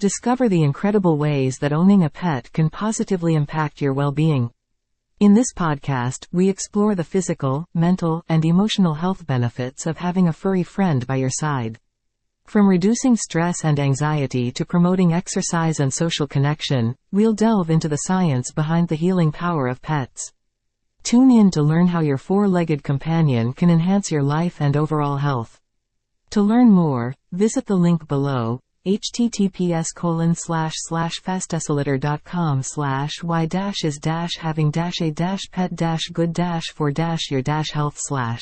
Discover the incredible ways that owning a pet can positively impact your well-being. In this podcast, we explore the physical, mental, and emotional health benefits of having a furry friend by your side. From reducing stress and anxiety to promoting exercise and social connection, we'll delve into the science behind the healing power of pets. Tune in to learn how your four-legged companion can enhance your life and overall health. To learn more, visit the link below, https colon slash slash fastesaletter.com slash why dash is dash having dash a dash pet dash good dash for dash your dash health slash